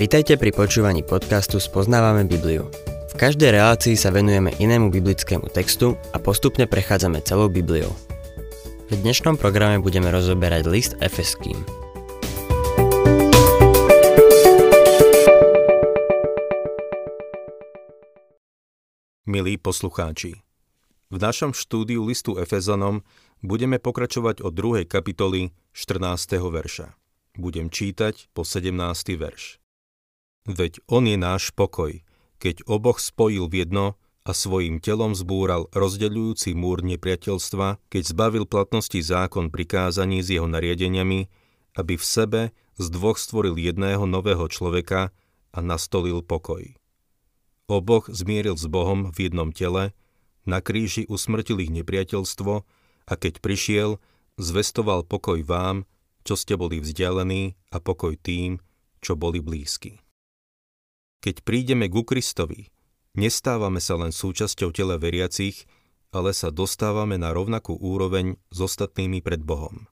Vitajte pri počúvaní podcastu Spoznávame Bibliu. V každej relácii sa venujeme inému biblickému textu a postupne prechádzame celou Bibliou. V dnešnom programe budeme rozoberať list Efeským. Milí poslucháči, v našom štúdiu listu Efezanom budeme pokračovať od 2. kapitoly 14. verša. Budem čítať po 17. verš. Veď On je náš pokoj, keď oboch spojil v jedno a svojim telom zbúral rozdeľujúci múr nepriateľstva, keď zbavil platnosti zákon prikázaní s jeho nariadeniami, aby v sebe z dvoch stvoril jedného nového človeka a nastolil pokoj. Oboch zmieril s Bohom v jednom tele, na kríži usmrtil ich nepriateľstvo a keď prišiel, zvestoval pokoj vám, čo ste boli vzdialení a pokoj tým, čo boli blízki. Keď prídeme ku Kristovi, nestávame sa len súčasťou tela veriacich, ale sa dostávame na rovnakú úroveň s ostatnými pred Bohom.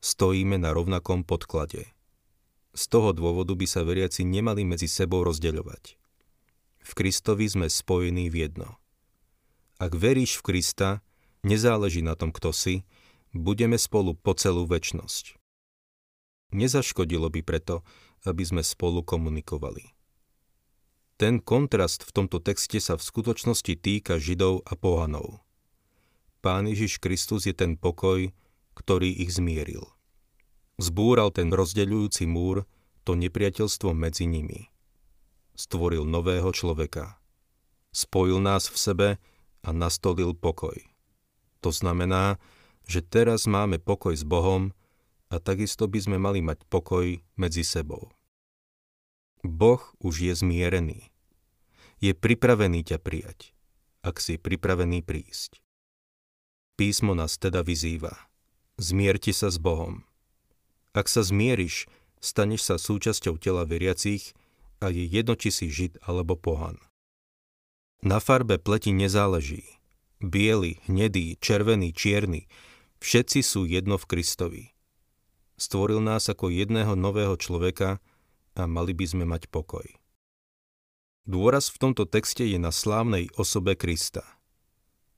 Stojíme na rovnakom podklade. Z toho dôvodu by sa veriaci nemali medzi sebou rozdeľovať. V Kristovi sme spojení v jedno. Ak veríš v Krista, nezáleží na tom, kto si, budeme spolu po celú väčnosť. Nezaškodilo by preto, aby sme spolu komunikovali. Ten kontrast v tomto texte sa v skutočnosti týka Židov a pohanov. Pán Ježiš Kristus je ten pokoj, ktorý ich zmieril. Zbúral ten rozdeľujúci múr, to nepriateľstvo medzi nimi stvoril nového človeka. Spojil nás v sebe a nastolil pokoj. To znamená, že teraz máme pokoj s Bohom a takisto by sme mali mať pokoj medzi sebou. Boh už je zmierený. Je pripravený ťa prijať, ak si pripravený prísť. Písmo nás teda vyzýva. Zmierte sa s Bohom. Ak sa zmieriš, staneš sa súčasťou tela veriacich a je jedno, či si žid alebo pohan. Na farbe pleti nezáleží. Biely, hnedý, červený, čierny, všetci sú jedno v Kristovi. Stvoril nás ako jedného nového človeka a mali by sme mať pokoj. Dôraz v tomto texte je na slávnej osobe Krista.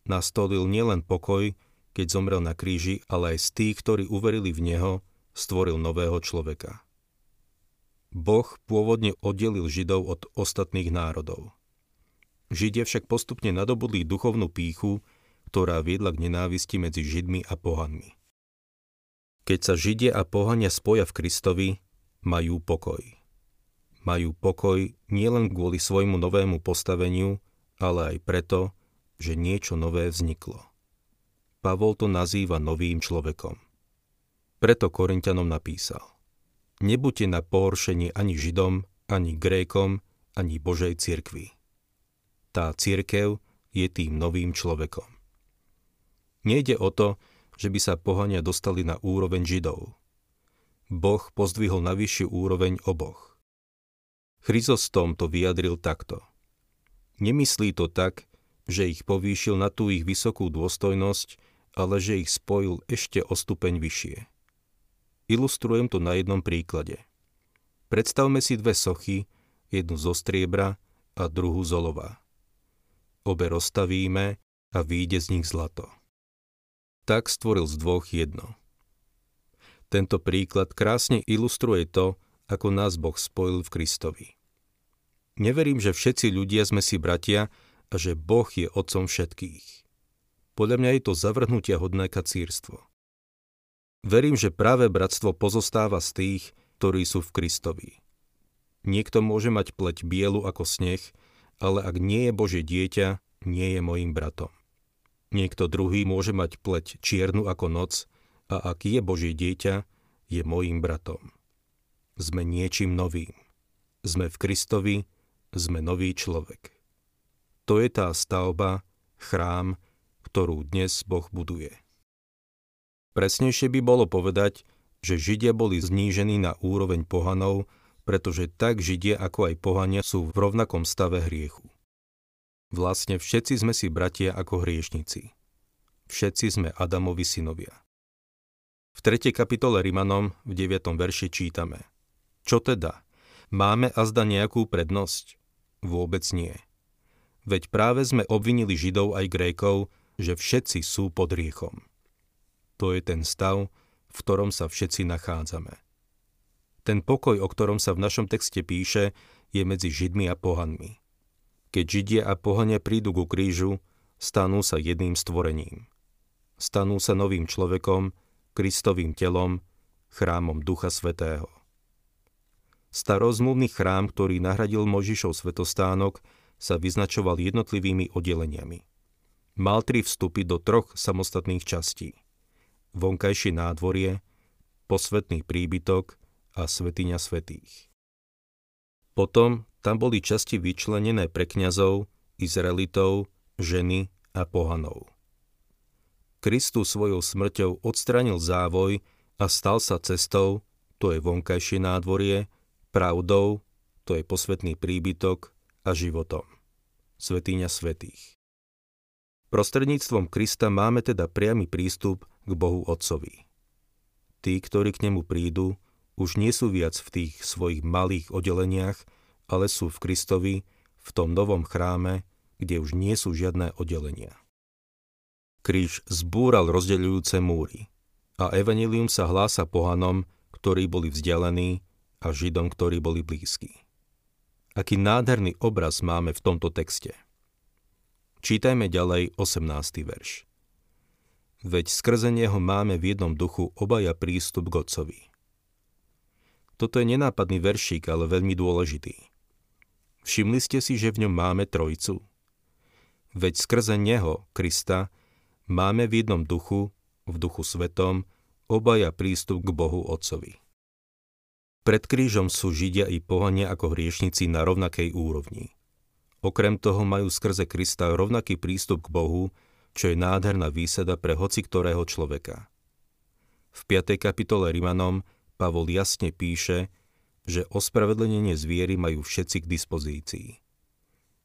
Nastolil nielen pokoj, keď zomrel na kríži, ale aj z tých, ktorí uverili v Neho, stvoril nového človeka. Boh pôvodne oddelil Židov od ostatných národov. Židia však postupne nadobudli duchovnú píchu, ktorá viedla k nenávisti medzi Židmi a pohanmi. Keď sa Židia a pohania spoja v Kristovi, majú pokoj. Majú pokoj nielen kvôli svojmu novému postaveniu, ale aj preto, že niečo nové vzniklo. Pavol to nazýva novým človekom. Preto Korintianom napísal – Nebuďte na pohoršenie ani Židom, ani Grékom, ani Božej cirkvi. Tá cirkev je tým novým človekom. Nejde o to, že by sa pohania dostali na úroveň Židov. Boh pozdvihol na vyššiu úroveň oboch. Chryzostom to vyjadril takto. Nemyslí to tak, že ich povýšil na tú ich vysokú dôstojnosť, ale že ich spojil ešte o stupeň vyššie. Ilustrujem to na jednom príklade. Predstavme si dve sochy, jednu zo striebra a druhú z. Obe rozstavíme a výjde z nich zlato. Tak stvoril z dvoch jedno. Tento príklad krásne ilustruje to, ako nás Boh spojil v Kristovi. Neverím, že všetci ľudia sme si bratia a že Boh je otcom všetkých. Podľa mňa je to zavrhnutia hodné kacírstvo. Verím, že práve bratstvo pozostáva z tých, ktorí sú v Kristovi. Niekto môže mať pleť bielu ako sneh, ale ak nie je Bože dieťa, nie je mojim bratom. Niekto druhý môže mať pleť čiernu ako noc a ak je Božie dieťa, je mojim bratom. Sme niečím novým. Sme v Kristovi, sme nový človek. To je tá stavba, chrám, ktorú dnes Boh buduje. Presnejšie by bolo povedať, že Židia boli znížení na úroveň pohanov, pretože tak Židia ako aj pohania sú v rovnakom stave hriechu. Vlastne všetci sme si bratia ako hriešnici. Všetci sme Adamovi synovia. V 3. kapitole Rimanom v 9. verši čítame Čo teda? Máme azda nejakú prednosť? Vôbec nie. Veď práve sme obvinili Židov aj Grékov, že všetci sú pod riechom. To je ten stav, v ktorom sa všetci nachádzame. Ten pokoj, o ktorom sa v našom texte píše, je medzi Židmi a pohanmi. Keď Židia a pohania prídu ku krížu, stanú sa jedným stvorením. Stanú sa novým človekom, Kristovým telom, chrámom Ducha Svetého. Starozmluvný chrám, ktorý nahradil Možišov svetostánok, sa vyznačoval jednotlivými oddeleniami. Mal tri vstupy do troch samostatných častí. Vonkajšie nádvorie, posvetný príbytok a svetiňa svetých. Potom tam boli časti vyčlenené pre kňazov, Izraelitov, ženy a pohanov. Kristus svojou smrťou odstranil závoj a stal sa cestou, to je vonkajšie nádvorie, pravdou, to je posvetný príbytok a životom. Svetýňa svetých. Prostredníctvom Krista máme teda priamy prístup k Bohu Otcovi. Tí, ktorí k nemu prídu, už nie sú viac v tých svojich malých oddeleniach, ale sú v Kristovi, v tom novom chráme, kde už nie sú žiadne oddelenia. Kríž zbúral rozdeľujúce múry a evanilium sa hlása pohanom, ktorí boli vzdialení a židom, ktorí boli blízki. Aký nádherný obraz máme v tomto texte. Čítajme ďalej 18. verš. Veď skrze neho máme v jednom duchu obaja prístup k Otcovi. Toto je nenápadný veršík, ale veľmi dôležitý. Všimli ste si, že v ňom máme trojcu? Veď skrze Neho, Krista, máme v jednom duchu, v duchu svetom, obaja prístup k Bohu Otcovi. Pred krížom sú Židia i pohania ako hriešnici na rovnakej úrovni. Okrem toho majú skrze Krista rovnaký prístup k Bohu, čo je nádherná výsada pre hoci ktorého človeka. V 5. kapitole Rimanom Pavol jasne píše, že ospravedlnenie zviery majú všetci k dispozícii.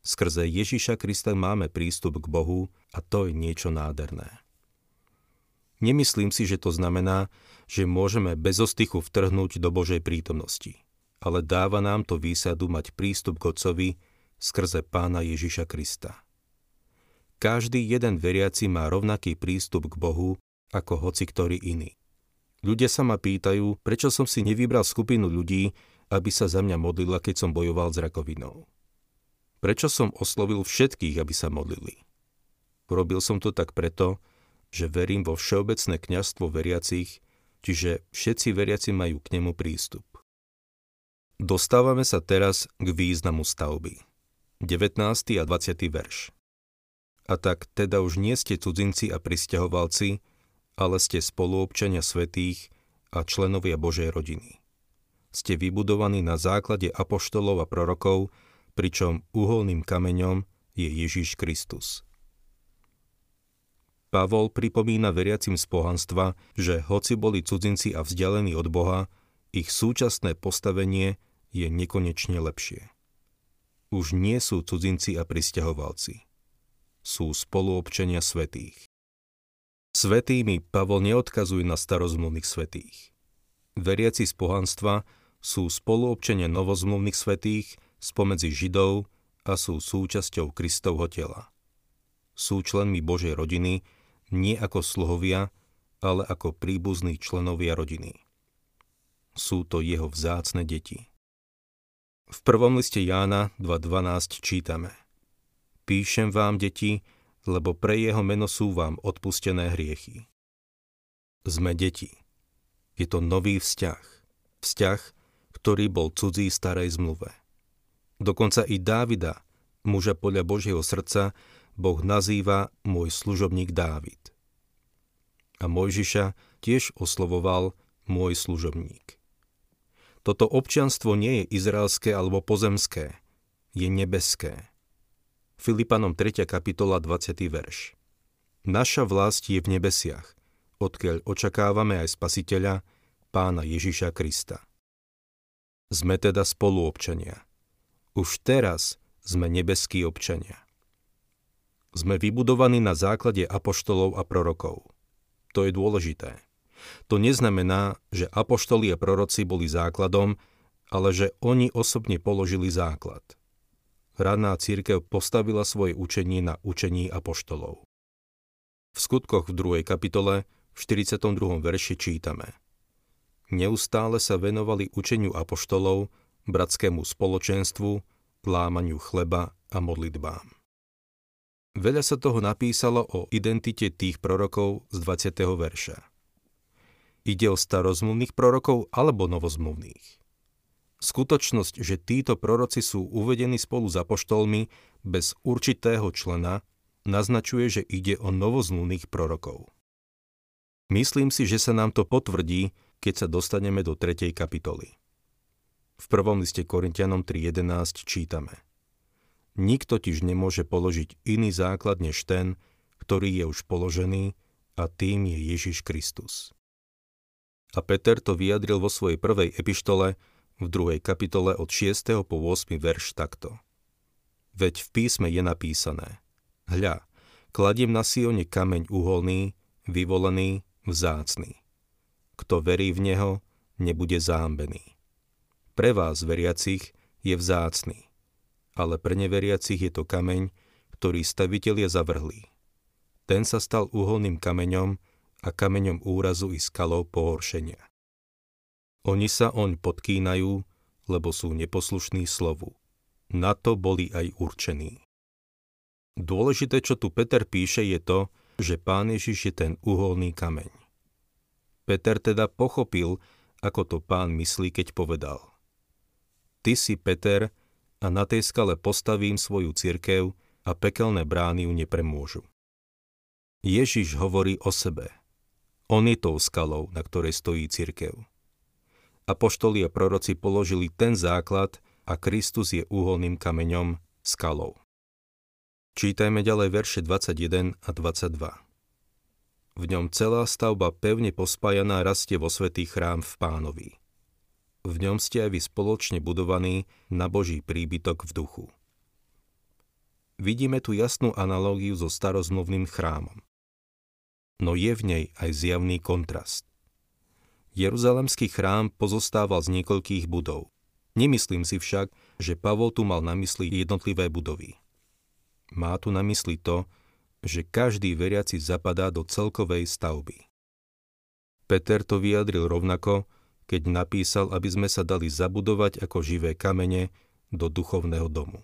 Skrze Ježiša Krista máme prístup k Bohu a to je niečo nádherné. Nemyslím si, že to znamená, že môžeme bez ostychu vtrhnúť do Božej prítomnosti, ale dáva nám to výsadu mať prístup k Otcovi skrze Pána Ježiša Krista. Každý jeden veriaci má rovnaký prístup k Bohu ako hoci ktorý iný. Ľudia sa ma pýtajú, prečo som si nevybral skupinu ľudí, aby sa za mňa modlila, keď som bojoval s rakovinou. Prečo som oslovil všetkých, aby sa modlili? Urobil som to tak preto, že verím vo všeobecné kňazstvo veriacich, čiže všetci veriaci majú k nemu prístup. Dostávame sa teraz k významu stavby. 19. a 20. verš. A tak teda už nie ste cudzinci a pristahovalci, ale ste spoluobčania svetých a členovia Božej rodiny. Ste vybudovaní na základe apoštolov a prorokov, pričom uholným kameňom je Ježiš Kristus. Pavol pripomína veriacim z pohanstva, že hoci boli cudzinci a vzdialení od Boha, ich súčasné postavenie je nekonečne lepšie. Už nie sú cudzinci a pristahovalci. Sú spoluobčania svetých. Svetými Pavol neodkazuje na starozmluvných svetých. Veriaci z pohanstva sú spoluobčania novozmluvných svetých spomedzi Židov a sú súčasťou Kristovho tela. Sú členmi Božej rodiny nie ako sluhovia, ale ako príbuzní členovia rodiny. Sú to jeho vzácne deti. V prvom liste Jána 2.12 čítame Píšem vám, deti, lebo pre jeho meno sú vám odpustené hriechy. Sme deti. Je to nový vzťah. Vzťah, ktorý bol cudzí starej zmluve. Dokonca i Dávida, muža podľa Božieho srdca, Boh nazýva môj služobník Dávid. A Mojžiša tiež oslovoval môj služobník. Toto občianstvo nie je izraelské alebo pozemské, je nebeské. Filipanom 3. kapitola 20. verš. Naša vlast je v nebesiach, odkiaľ očakávame aj spasiteľa, pána Ježiša Krista. Sme teda spoluobčania. Už teraz sme nebeskí občania. Sme vybudovaní na základe apoštolov a prorokov. To je dôležité. To neznamená, že apoštoli a proroci boli základom, ale že oni osobne položili základ. Hradná církev postavila svoje učenie na učení apoštolov. V skutkoch v 2. kapitole v 42. verši čítame Neustále sa venovali učeniu apoštolov, bratskému spoločenstvu, lámaniu chleba a modlitbám. Veľa sa toho napísalo o identite tých prorokov z 20. verša. Ide o starozmluvných prorokov alebo novozmluvných. Skutočnosť, že títo proroci sú uvedení spolu s apoštolmi bez určitého člena, naznačuje, že ide o novozmluvných prorokov. Myslím si, že sa nám to potvrdí, keď sa dostaneme do 3. kapitoly. V prvom liste Korintianom 3.11 čítame – Nikto tiž nemôže položiť iný základ než ten, ktorý je už položený a tým je Ježiš Kristus. A Peter to vyjadril vo svojej prvej epištole v druhej kapitole od 6. po 8. verš takto. Veď v písme je napísané Hľa, kladiem na Sione kameň uholný, vyvolený, vzácný. Kto verí v Neho, nebude zámbený. Pre vás, veriacich, je vzácný ale pre neveriacich je to kameň, ktorý stavitelia zavrhli. Ten sa stal uholným kameňom a kameňom úrazu i skalou pohoršenia. Oni sa oň podkýnajú, lebo sú neposlušní slovu. Na to boli aj určení. Dôležité, čo tu Peter píše, je to, že Pán Ježiš je ten uholný kameň. Peter teda pochopil, ako to pán myslí, keď povedal. Ty si, Peter, a na tej skale postavím svoju cirkev a pekelné brány ju nepremôžu. Ježiš hovorí o sebe. On je tou skalou, na ktorej stojí cirkev. Apoštoli a proroci položili ten základ a Kristus je úholným kameňom, skalou. Čítajme ďalej verše 21 a 22. V ňom celá stavba pevne pospájaná rastie vo svetý chrám v pánovi v ňom ste aj vy spoločne budovaní na Boží príbytok v duchu. Vidíme tu jasnú analógiu so starozmluvným chrámom. No je v nej aj zjavný kontrast. Jeruzalemský chrám pozostával z niekoľkých budov. Nemyslím si však, že Pavol tu mal na mysli jednotlivé budovy. Má tu na mysli to, že každý veriaci zapadá do celkovej stavby. Peter to vyjadril rovnako, keď napísal, aby sme sa dali zabudovať ako živé kamene do duchovného domu.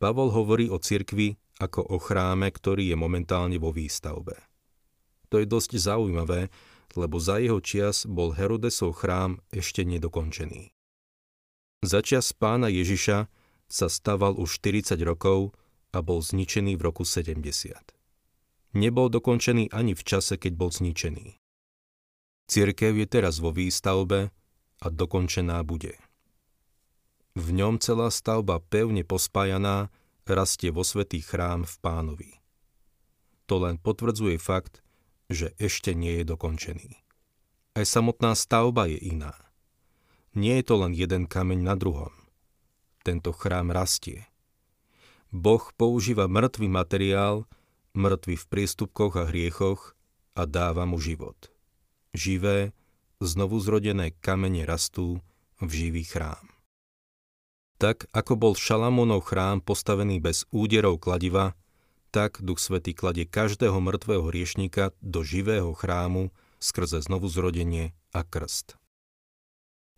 Pavol hovorí o cirkvi ako o chráme, ktorý je momentálne vo výstavbe. To je dosť zaujímavé, lebo za jeho čias bol Herodesov chrám ešte nedokončený. Za čas pána Ježiša sa staval už 40 rokov a bol zničený v roku 70. Nebol dokončený ani v čase, keď bol zničený. Cirkev je teraz vo výstavbe a dokončená bude. V ňom celá stavba pevne pospájaná rastie vo svetý chrám v pánovi. To len potvrdzuje fakt, že ešte nie je dokončený. Aj samotná stavba je iná. Nie je to len jeden kameň na druhom. Tento chrám rastie. Boh používa mŕtvý materiál, mŕtvy v prístupkoch a hriechoch a dáva mu život živé, znovu zrodené kamene rastú v živý chrám. Tak ako bol Šalamónov chrám postavený bez úderov kladiva, tak Duch Svetý kladie každého mŕtvého hriešnika do živého chrámu skrze znovu zrodenie a krst.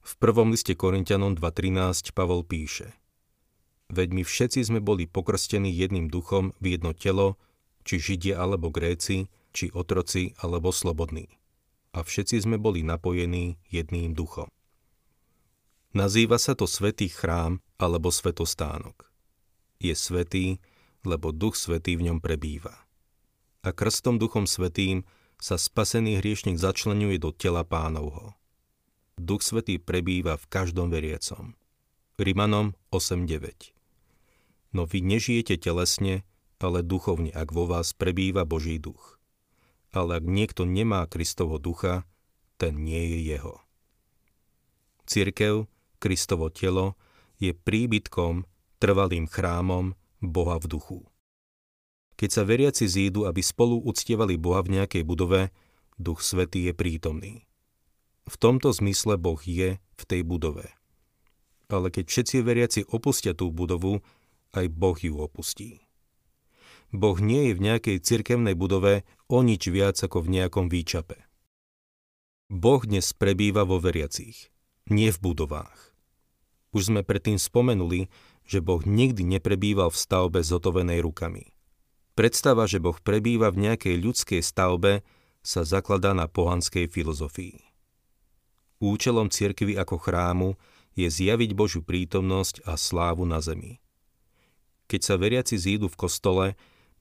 V prvom liste Korintianom 2.13 Pavol píše Veď my všetci sme boli pokrstení jedným duchom v jedno telo, či Židia alebo Gréci, či otroci alebo slobodní a všetci sme boli napojení jedným duchom. Nazýva sa to svetý chrám alebo svetostánok. Je svetý, lebo duch svetý v ňom prebýva. A krstom duchom svetým sa spasený hriešnik začlenuje do tela pánovho. Duch svetý prebýva v každom veriacom. Rimanom 8.9 No vy nežijete telesne, ale duchovne, ak vo vás prebýva Boží duch ale ak niekto nemá Kristovo ducha, ten nie je jeho. Cirkev, Kristovo telo, je príbytkom, trvalým chrámom Boha v duchu. Keď sa veriaci zídu, aby spolu uctievali Boha v nejakej budove, Duch Svetý je prítomný. V tomto zmysle Boh je v tej budove. Ale keď všetci veriaci opustia tú budovu, aj Boh ju opustí. Boh nie je v nejakej cirkevnej budove o nič viac ako v nejakom výčape. Boh dnes prebýva vo veriacich, nie v budovách. Už sme predtým spomenuli, že Boh nikdy neprebýval v stavbe zotovenej rukami. Predstava, že Boh prebýva v nejakej ľudskej stavbe, sa zakladá na pohanskej filozofii. Účelom cirkvy ako chrámu je zjaviť Božiu prítomnosť a slávu na zemi. Keď sa veriaci zídu v kostole,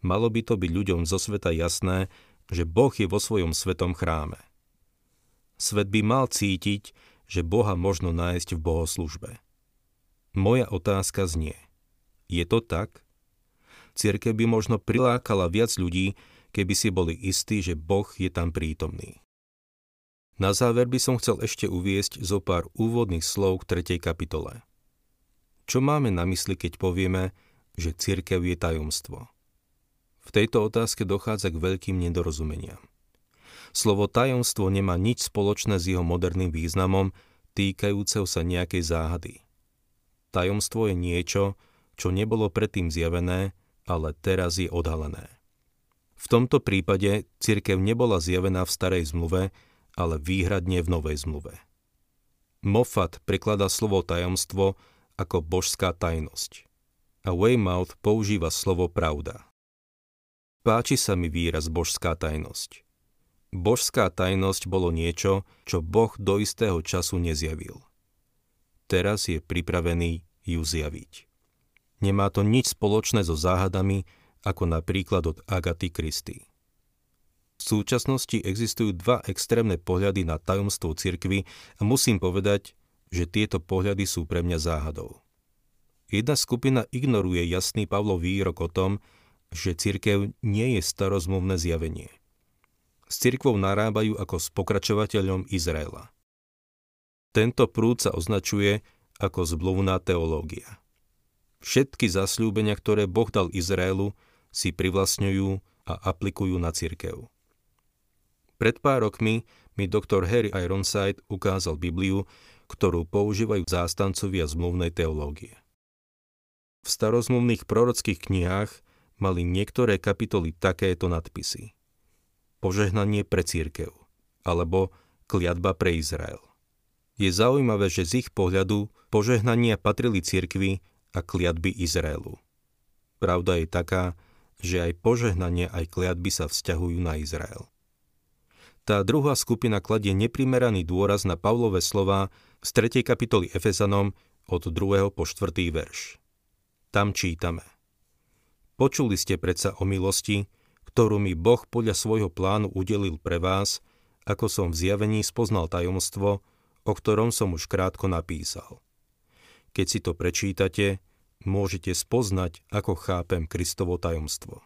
malo by to byť ľuďom zo sveta jasné, že Boh je vo svojom svetom chráme. Svet by mal cítiť, že Boha možno nájsť v bohoslužbe. Moja otázka znie. Je to tak? Cirkev by možno prilákala viac ľudí, keby si boli istí, že Boh je tam prítomný. Na záver by som chcel ešte uviesť zo pár úvodných slov k 3. kapitole. Čo máme na mysli, keď povieme, že cirkev je tajomstvo? V tejto otázke dochádza k veľkým nedorozumeniam. Slovo tajomstvo nemá nič spoločné s jeho moderným významom, týkajúceho sa nejakej záhady – Tajomstvo je niečo, čo nebolo predtým zjavené, ale teraz je odhalené. V tomto prípade cirkev nebola zjavená v starej zmluve, ale výhradne v novej zmluve. Moffat prekladá slovo tajomstvo ako božská tajnosť a Weymouth používa slovo pravda. Páči sa mi výraz božská tajnosť. Božská tajnosť bolo niečo, čo Boh do istého času nezjavil teraz je pripravený ju zjaviť. Nemá to nič spoločné so záhadami, ako napríklad od Agaty Kristy. V súčasnosti existujú dva extrémne pohľady na tajomstvo cirkvy a musím povedať, že tieto pohľady sú pre mňa záhadou. Jedna skupina ignoruje jasný Pavlov výrok o tom, že cirkev nie je starozmluvné zjavenie. S cirkvou narábajú ako s pokračovateľom Izraela. Tento prúd sa označuje ako zblúvná teológia. Všetky zasľúbenia, ktoré Boh dal Izraelu, si privlastňujú a aplikujú na cirkev. Pred pár rokmi mi doktor Harry Ironside ukázal Bibliu, ktorú používajú zástancovia zmluvnej teológie. V starozmluvných prorockých knihách mali niektoré kapitoly takéto nadpisy. Požehnanie pre církev alebo kliatba pre Izrael. Je zaujímavé, že z ich pohľadu požehnania patrili cirkvi a kliatby Izraelu. Pravda je taká, že aj požehnanie aj kliatby sa vzťahujú na Izrael. Tá druhá skupina kladie neprimeraný dôraz na Pavlové slova z 3. kapitoly Efezanom od 2. po 4. verš. Tam čítame. Počuli ste predsa o milosti, ktorú mi Boh podľa svojho plánu udelil pre vás, ako som v zjavení spoznal tajomstvo, o ktorom som už krátko napísal. Keď si to prečítate, môžete spoznať, ako chápem Kristovo tajomstvo.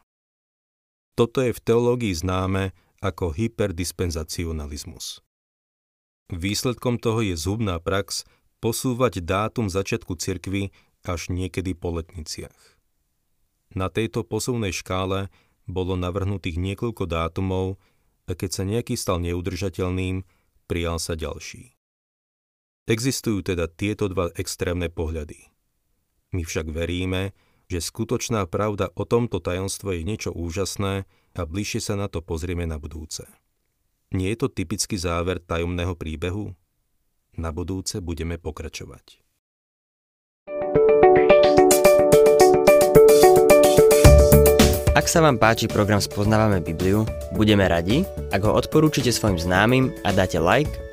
Toto je v teológii známe ako hyperdispenzacionalizmus. Výsledkom toho je zhubná prax posúvať dátum začiatku cirkvy až niekedy po letniciach. Na tejto posuvnej škále bolo navrhnutých niekoľko dátumov a keď sa nejaký stal neudržateľným, prijal sa ďalší. Existujú teda tieto dva extrémne pohľady. My však veríme, že skutočná pravda o tomto tajomstve je niečo úžasné a bližšie sa na to pozrieme na budúce. Nie je to typický záver tajomného príbehu? Na budúce budeme pokračovať. Ak sa vám páči program Spoznávame Bibliu, budeme radi, ak ho odporúčite svojim známym a dáte like